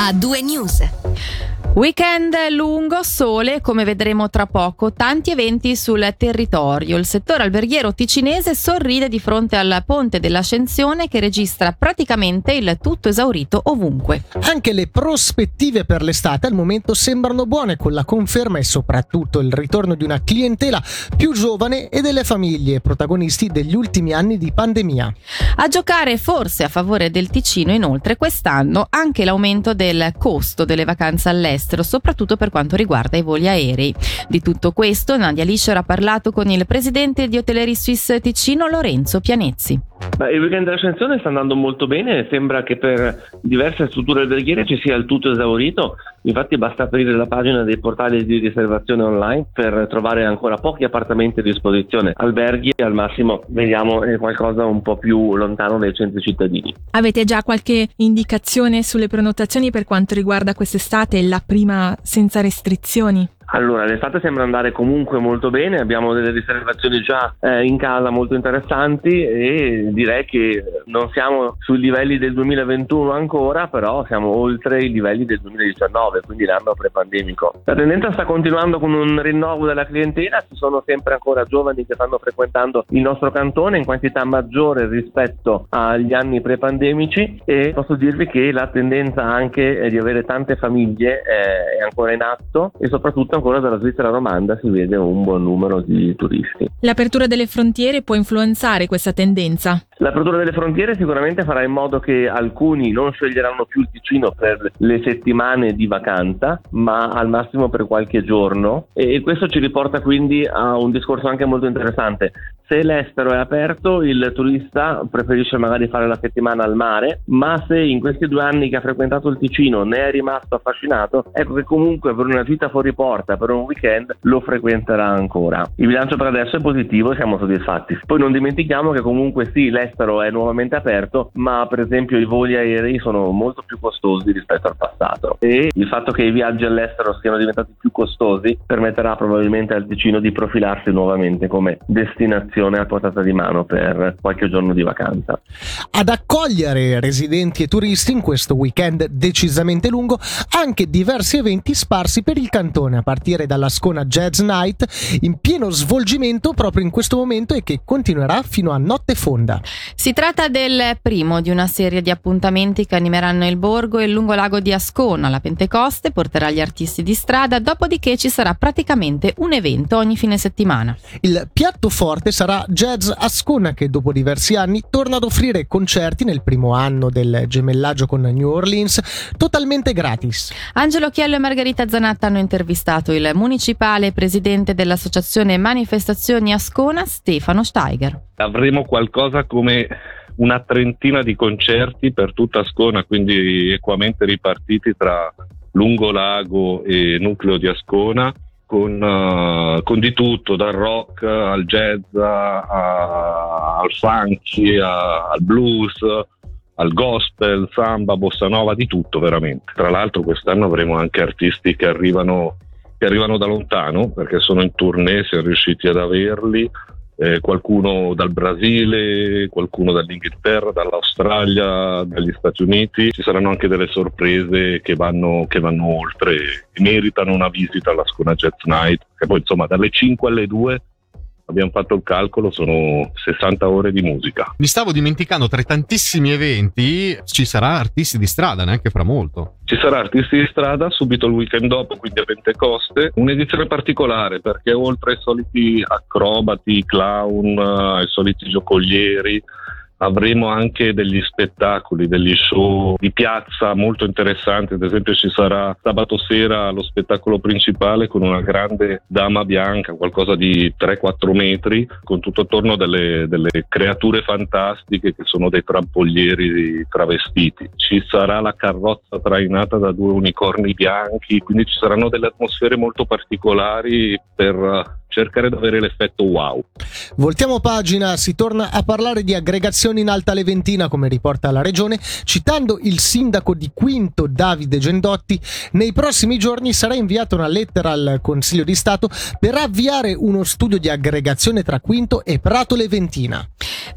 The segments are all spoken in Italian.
a due news. Weekend lungo, sole, come vedremo tra poco, tanti eventi sul territorio. Il settore alberghiero ticinese sorride di fronte al ponte dell'Ascensione che registra praticamente il tutto esaurito ovunque. Anche le prospettive per l'estate al momento sembrano buone con la conferma e soprattutto il ritorno di una clientela più giovane e delle famiglie protagonisti degli ultimi anni di pandemia. A giocare forse a favore del Ticino inoltre quest'anno anche l'aumento del costo delle vacanze all'estero all'estero, soprattutto per quanto riguarda i voli aerei. Di tutto questo Nadia Liscior ha parlato con il presidente di Hotellerie Suisse Ticino Lorenzo Pianezzi. Beh, il weekend dell'ascensione sta andando molto bene, sembra che per diverse strutture alberghiere ci sia il tutto esaurito, infatti basta aprire la pagina dei portali di riservazione online per trovare ancora pochi appartamenti a disposizione, alberghi al massimo vediamo qualcosa un po' più lontano dai centri cittadini. Avete già qualche indicazione sulle prenotazioni per quanto riguarda quest'estate e la prima senza restrizioni? Allora, l'estate sembra andare comunque molto bene, abbiamo delle riservazioni già eh, in casa molto interessanti e direi che non siamo sui livelli del 2021 ancora, però siamo oltre i livelli del 2019, quindi l'anno pre-pandemico. La tendenza sta continuando con un rinnovo della clientela, ci sono sempre ancora giovani che stanno frequentando il nostro cantone in quantità maggiore rispetto agli anni pre-pandemici e posso dirvi che la tendenza anche di avere tante famiglie eh, è ancora in atto e soprattutto ancora dalla Svizzera romanda si vede un buon numero di turisti. L'apertura delle frontiere può influenzare questa tendenza? L'apertura delle frontiere sicuramente farà in modo che alcuni non sceglieranno più il Ticino per le settimane di vacanza, ma al massimo per qualche giorno e questo ci riporta quindi a un discorso anche molto interessante. Se l'estero è aperto, il turista preferisce magari fare la settimana al mare, ma se in questi due anni che ha frequentato il Ticino ne è rimasto affascinato, ecco che comunque per una gita fuori porta, per un weekend, lo frequenterà ancora. Il bilancio per adesso è positivo e siamo soddisfatti. Poi non dimentichiamo che comunque sì, l'estero è nuovamente aperto, ma per esempio i voli aerei sono molto più costosi rispetto al passato e il fatto che i viaggi all'estero siano diventati più costosi permetterà probabilmente al Ticino di profilarsi nuovamente come destinazione soluzione a portata di mano per qualche giorno di vacanza. Ad accogliere residenti e turisti in questo weekend decisamente lungo anche diversi eventi sparsi per il cantone a partire dalla Scona Jazz Night in pieno svolgimento proprio in questo momento e che continuerà fino a notte fonda. Si tratta del primo di una serie di appuntamenti che animeranno il borgo e il lungolago di Ascona. La Pentecoste porterà gli artisti di strada, dopodiché ci sarà praticamente un evento ogni fine settimana. Il piatto forte sarà sarà Jazz Ascona che dopo diversi anni torna ad offrire concerti nel primo anno del gemellaggio con New Orleans totalmente gratis. Angelo Chiello e Margherita Zanatta hanno intervistato il municipale presidente dell'associazione Manifestazioni Ascona Stefano Steiger. Avremo qualcosa come una trentina di concerti per tutta Ascona, quindi equamente ripartiti tra Lungolago e Nucleo di Ascona con, uh, con, di tutto, dal rock al jazz, a, al funky, a, al blues, al gospel, samba, bossa nova, di tutto veramente. Tra l'altro quest'anno avremo anche artisti che arrivano, che arrivano da lontano perché sono in tournée, siamo riusciti ad averli eh, qualcuno dal Brasile, qualcuno dall'Inghilterra, dall'Australia, dagli Stati Uniti. Ci saranno anche delle sorprese che vanno, che vanno oltre e meritano una visita alla Scona Jazz Night, che poi insomma dalle 5 alle 2 abbiamo fatto il calcolo, sono 60 ore di musica. Mi stavo dimenticando, tra i tantissimi eventi ci sarà artisti di strada, neanche fra molto. Ci sarà artisti di strada subito il weekend dopo, quindi a Pentecoste, un'edizione particolare perché oltre ai soliti acrobati, clown, ai soliti giocolieri, avremo anche degli spettacoli, degli show di piazza molto interessanti, ad esempio ci sarà sabato sera lo spettacolo principale con una grande dama bianca, qualcosa di 3-4 metri, con tutto attorno delle, delle creature fantastiche che sono dei trampolieri travestiti. Ci sarà la carrozza trainata da due unicorni bianchi, quindi ci saranno delle atmosfere molto particolari per cercare di avere l'effetto wow. Voltiamo pagina, si torna a parlare di aggregazioni in Alta Leventina, come riporta la regione, citando il sindaco di Quinto Davide Gendotti. Nei prossimi giorni sarà inviata una lettera al Consiglio di Stato per avviare uno studio di aggregazione tra Quinto e Prato Leventina.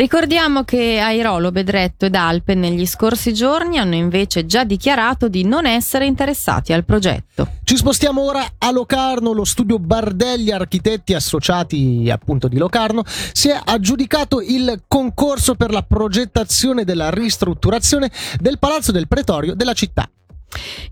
Ricordiamo che Airolo, Bedretto ed Alpe negli scorsi giorni hanno invece già dichiarato di non essere interessati al progetto. Ci spostiamo ora a Locarno, lo studio Bardelli Architetti Associati appunto di Locarno si è aggiudicato il concorso per la progettazione della ristrutturazione del Palazzo del Pretorio della città.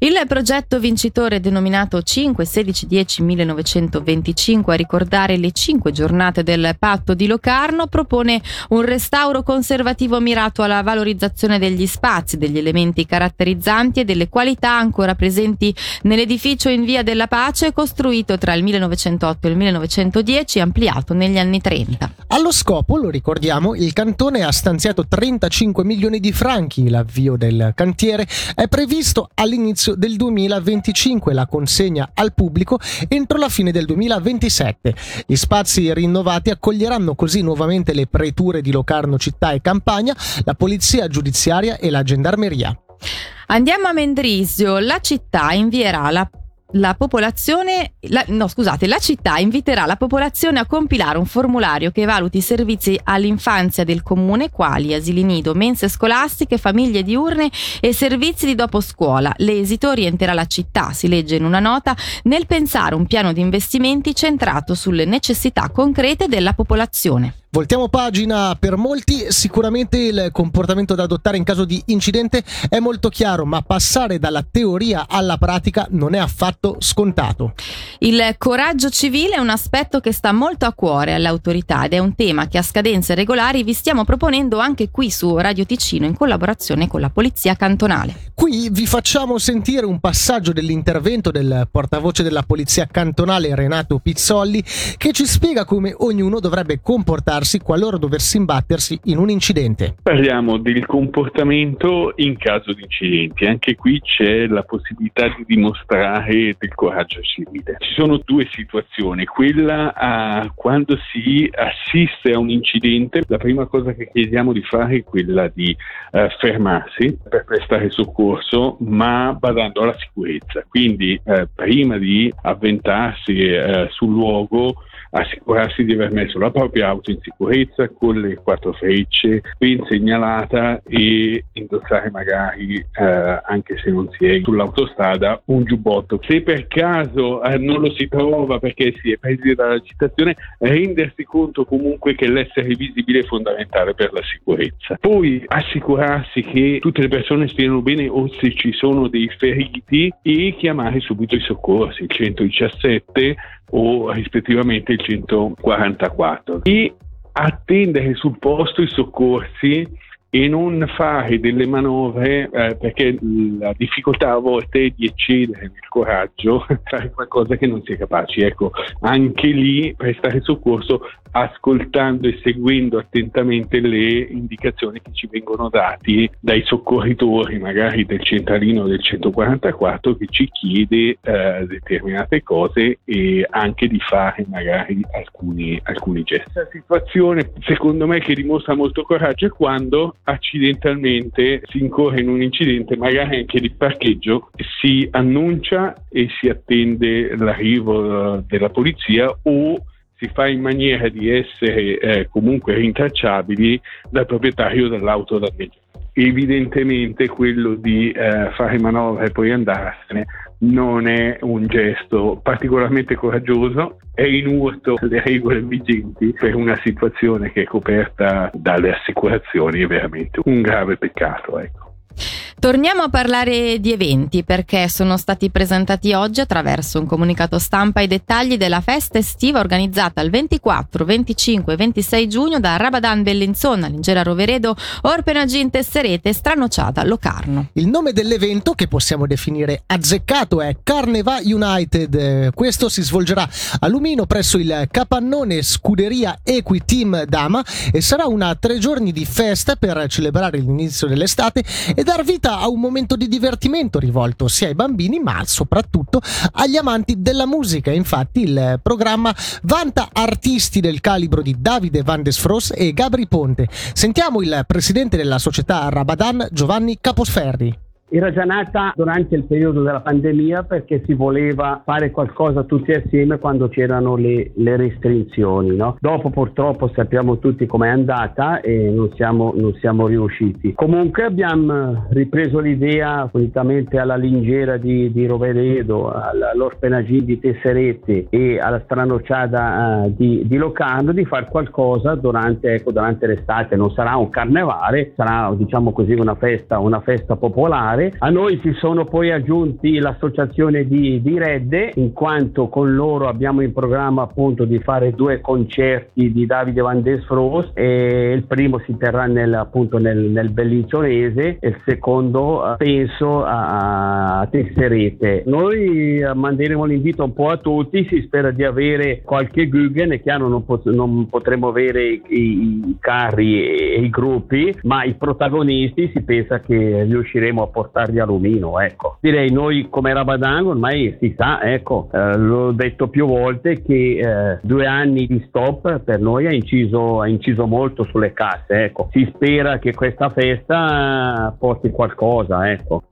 Il progetto vincitore denominato 5 16 10 1925 a ricordare le cinque giornate del patto di Locarno propone un restauro conservativo mirato alla valorizzazione degli spazi, degli elementi caratterizzanti e delle qualità ancora presenti nell'edificio in via della Pace costruito tra il 1908 e il 1910 e ampliato negli anni 30. Allo scopo, lo ricordiamo, il cantone ha stanziato 35 milioni di franchi. L'avvio del cantiere è previsto al all'inizio del 2025, la consegna al pubblico entro la fine del 2027. Gli spazi rinnovati accoglieranno così nuovamente le preture di Locarno città e campagna, la polizia giudiziaria e la gendarmeria. Andiamo a Mendrisio, la città invierà la la popolazione, la, no scusate, la città inviterà la popolazione a compilare un formulario che valuti i servizi all'infanzia del comune quali asili nido, mense scolastiche, famiglie diurne e servizi di dopo scuola. L'esito orienterà la città, si legge in una nota, nel pensare un piano di investimenti centrato sulle necessità concrete della popolazione. Voltiamo pagina per molti, sicuramente il comportamento da adottare in caso di incidente è molto chiaro, ma passare dalla teoria alla pratica non è affatto scontato. Il coraggio civile è un aspetto che sta molto a cuore alle autorità ed è un tema che a scadenze regolari vi stiamo proponendo anche qui su Radio Ticino in collaborazione con la Polizia Cantonale. Qui vi facciamo sentire un passaggio dell'intervento del portavoce della Polizia Cantonale Renato Pizzolli che ci spiega come ognuno dovrebbe comportarsi comportarsi qualora dovesse imbattersi in un incidente. Parliamo del comportamento in caso di incidenti. Anche qui c'è la possibilità di dimostrare del coraggio civile. Ci sono due situazioni. Quella a quando si assiste a un incidente, la prima cosa che chiediamo di fare è quella di eh, fermarsi per prestare soccorso, ma badando alla sicurezza. Quindi eh, prima di avventarsi eh, sul luogo assicurarsi di aver messo la propria auto in sicurezza con le quattro frecce ben segnalata e indossare magari, eh, anche se non si è sull'autostrada, un giubbotto. Se per caso eh, non lo si trova perché si è presi dalla citazione, rendersi conto comunque che l'essere visibile è fondamentale per la sicurezza. Poi assicurarsi che tutte le persone stiano bene o se ci sono dei feriti e chiamare subito i soccorsi, il 117 o rispettivamente il 144 e attendere sul posto i soccorsi e non fare delle manovre eh, perché la difficoltà a volte è di eccedere nel coraggio, fare qualcosa che non si è capaci. Ecco, anche lì prestare soccorso ascoltando e seguendo attentamente le indicazioni che ci vengono date dai soccorritori, magari del centralino del 144, che ci chiede eh, determinate cose e anche di fare magari alcuni, alcuni gesti. La situazione, secondo me, che dimostra molto coraggio è quando accidentalmente si incorre in un incidente, magari anche di parcheggio, si annuncia e si attende l'arrivo eh, della polizia o si fa in maniera di essere eh, comunque rintracciabili dal proprietario dell'auto danneggiata. Evidentemente quello di eh, fare manovra e poi andarsene non è un gesto particolarmente coraggioso, è in urto alle regole vigenti per una situazione che è coperta dalle assicurazioni, è veramente un grave peccato. Ecco. Torniamo a parlare di eventi perché sono stati presentati oggi attraverso un comunicato stampa i dettagli della festa estiva organizzata il 24, 25 e 26 giugno da Rabadan Bellinzona, Lingera Roveredo, Orpenagin Tesserete Stranociata Locarno. Il nome dell'evento, che possiamo definire azzeccato, è Carneva United. Questo si svolgerà a Lumino presso il capannone Scuderia Equi Team Dama e sarà una tre giorni di festa per celebrare l'inizio dell'estate e dar vita a un momento di divertimento rivolto sia ai bambini ma soprattutto agli amanti della musica. Infatti il programma vanta artisti del calibro di Davide Van Desfros e Gabri Ponte. Sentiamo il presidente della società Rabadan Giovanni Caposferri. Era già nata durante il periodo della pandemia perché si voleva fare qualcosa tutti assieme quando c'erano le, le restrizioni. No? Dopo purtroppo sappiamo tutti com'è andata e non siamo, non siamo riusciti. Comunque abbiamo ripreso l'idea unitamente alla Lingera di, di Roveredo, all'Orpenagin di Tesserete e alla Stranociada uh, di, di, Locarno di fare qualcosa durante, ecco, durante l'estate. Non sarà un carnevale, sarà diciamo così una festa, una festa popolare. A noi si sono poi aggiunti l'associazione di, di Redde, in quanto con loro abbiamo in programma appunto di fare due concerti di Davide Van Desfros e il primo si terrà nel, appunto nel, nel Bellinzonese e il secondo eh, penso a, a Tesserete. Noi eh, manderemo l'invito un po' a tutti, si spera di avere qualche Guggen, è chiaro non, pot- non potremo avere i, i carri e i gruppi, ma i protagonisti si pensa che riusciremo a portarli a Lumino, ecco. Direi noi come Rabadan ormai si sa, ecco, eh, l'ho detto più volte che eh, due anni di stop per noi ha inciso, ha inciso molto sulle casse, ecco. Si spera che questa festa porti qualcosa, ecco.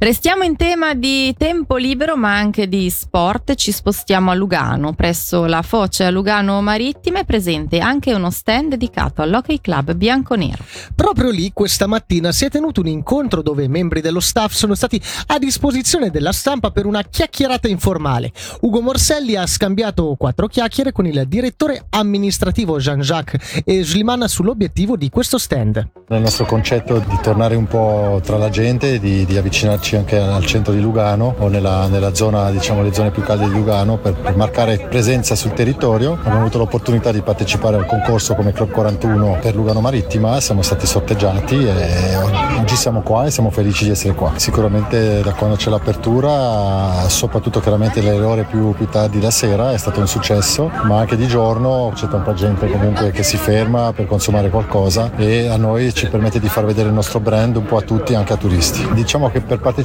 Restiamo in tema di tempo libero ma anche di sport, ci spostiamo a Lugano, presso la Foce a Lugano Marittima è presente anche uno stand dedicato all'Hockey Club Bianconero. Proprio lì questa mattina si è tenuto un incontro dove i membri dello staff sono stati a disposizione della stampa per una chiacchierata informale. Ugo Morselli ha scambiato quattro chiacchiere con il direttore amministrativo Jean-Jacques e Slimana sull'obiettivo di questo stand. Nel nostro concetto di tornare un po' tra la gente, di, di avvicinarci trovarci anche al centro di Lugano o nella, nella zona, diciamo le zone più calde di Lugano per, per, marcare presenza sul territorio. Abbiamo avuto l'opportunità di partecipare al concorso come Club 41 per Lugano Marittima, siamo stati sorteggiati e oggi siamo qua e siamo felici di essere qua. Sicuramente da quando c'è l'apertura, soprattutto chiaramente le ore più, più tardi la sera, è stato un successo, ma anche di giorno c'è tanta gente comunque che si ferma per consumare qualcosa e a noi ci permette di far vedere il nostro brand un po' a tutti, anche a turisti. Diciamo che per partecipare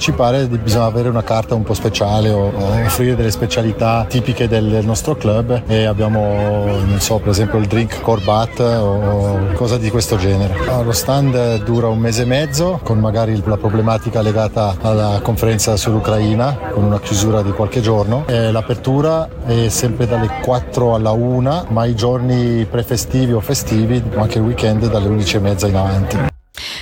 bisogna avere una carta un po' speciale o, o offrire delle specialità tipiche del nostro club e abbiamo, non so, per esempio il drink Corbat o cose di questo genere. Lo stand dura un mese e mezzo con magari la problematica legata alla conferenza sull'Ucraina con una chiusura di qualche giorno. E l'apertura è sempre dalle 4 alla 1, ma i giorni prefestivi o festivi, anche il weekend dalle 11 e mezza in avanti.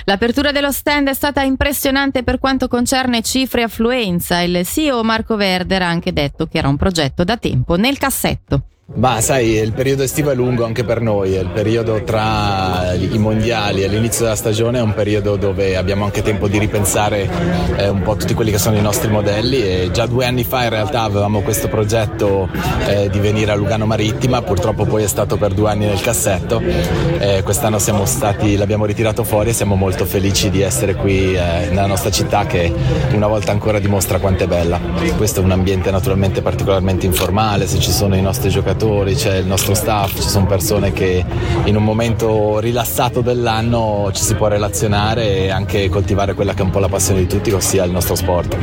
L'apertura dello stand è stata impressionante per quanto concerne cifre e affluenza. Il CEO Marco Verder ha anche detto che era un progetto da tempo nel cassetto. Ma sai, il periodo estivo è lungo anche per noi, il periodo tra i mondiali. E l'inizio della stagione è un periodo dove abbiamo anche tempo di ripensare eh, un po' tutti quelli che sono i nostri modelli e già due anni fa in realtà avevamo questo progetto eh, di venire a Lugano Marittima, purtroppo poi è stato per due anni nel cassetto, eh, quest'anno stati, l'abbiamo ritirato fuori e siamo molto felici di essere qui eh, nella nostra città che una volta ancora dimostra quanto è bella. Questo è un ambiente naturalmente particolarmente informale, se ci sono i nostri giocatori giocatori, c'è il nostro staff, ci sono persone che in un momento rilassato dell'anno ci si può relazionare e anche coltivare quella che è un po' la passione di tutti, ossia il nostro sport.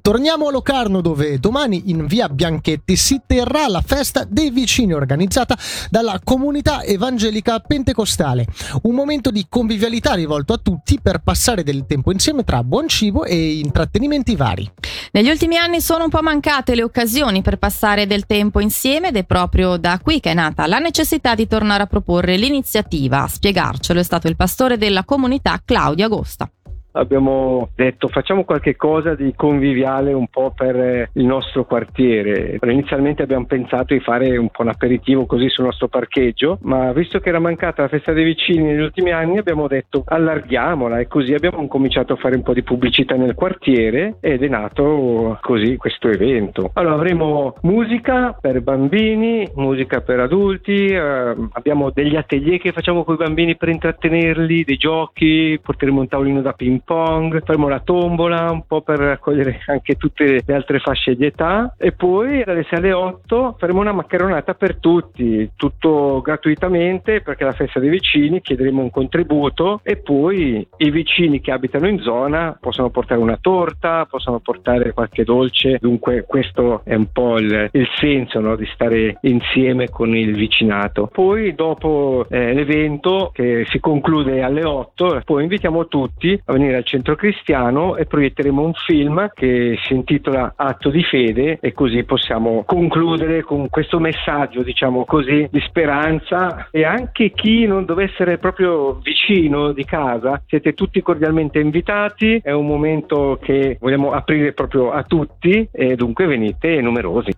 Torniamo a Locarno dove domani in via Bianchetti si terrà la festa dei vicini organizzata dalla comunità evangelica pentecostale. Un momento di convivialità rivolto a tutti per passare del tempo insieme tra buon cibo e intrattenimenti vari. Negli ultimi anni sono un po' mancate le occasioni per passare del tempo insieme ed è proprio da qui che è nata la necessità di tornare a proporre l'iniziativa. A spiegarcelo è stato il pastore della comunità Claudio Agosta abbiamo detto facciamo qualche cosa di conviviale un po' per eh, il nostro quartiere. Inizialmente abbiamo pensato di fare un po' un aperitivo così sul nostro parcheggio, ma visto che era mancata la festa dei vicini negli ultimi anni abbiamo detto allarghiamola e così abbiamo cominciato a fare un po' di pubblicità nel quartiere ed è nato così questo evento. Allora avremo musica per bambini, musica per adulti, eh, abbiamo degli atelier che facciamo con i bambini per intrattenerli, dei giochi, porteremo un tavolino da ping pong, faremo la tombola un po' per raccogliere anche tutte le altre fasce di età. E poi dalle 6 alle 8 faremo una maccheronata per tutti, tutto gratuitamente perché è la festa dei vicini, chiederemo un contributo. E poi i vicini che abitano in zona possono portare una torta, possono portare qualche dolce, dunque questo è un po' il, il senso no, di stare insieme con il vicinato. Poi dopo eh, l'evento che si conclude alle 8, poi invitiamo tutti a venire venire al centro cristiano e proietteremo un film che si intitola Atto di fede e così possiamo concludere con questo messaggio, diciamo così, di speranza e anche chi non dovesse essere proprio vicino di casa, siete tutti cordialmente invitati, è un momento che vogliamo aprire proprio a tutti e dunque venite numerosi.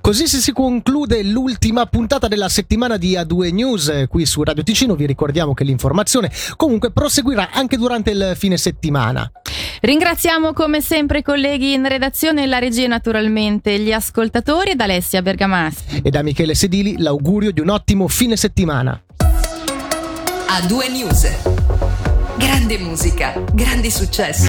Così si conclude l'ultima puntata della settimana di A2 News qui su Radio Ticino. Vi ricordiamo che l'informazione comunque proseguirà anche durante il fine settimana. Ringraziamo come sempre i colleghi in redazione e la regia naturalmente, gli ascoltatori ed Alessia Bergamaschi. E da Michele Sedili l'augurio di un ottimo fine settimana. A2 News. Grande musica, grandi successi.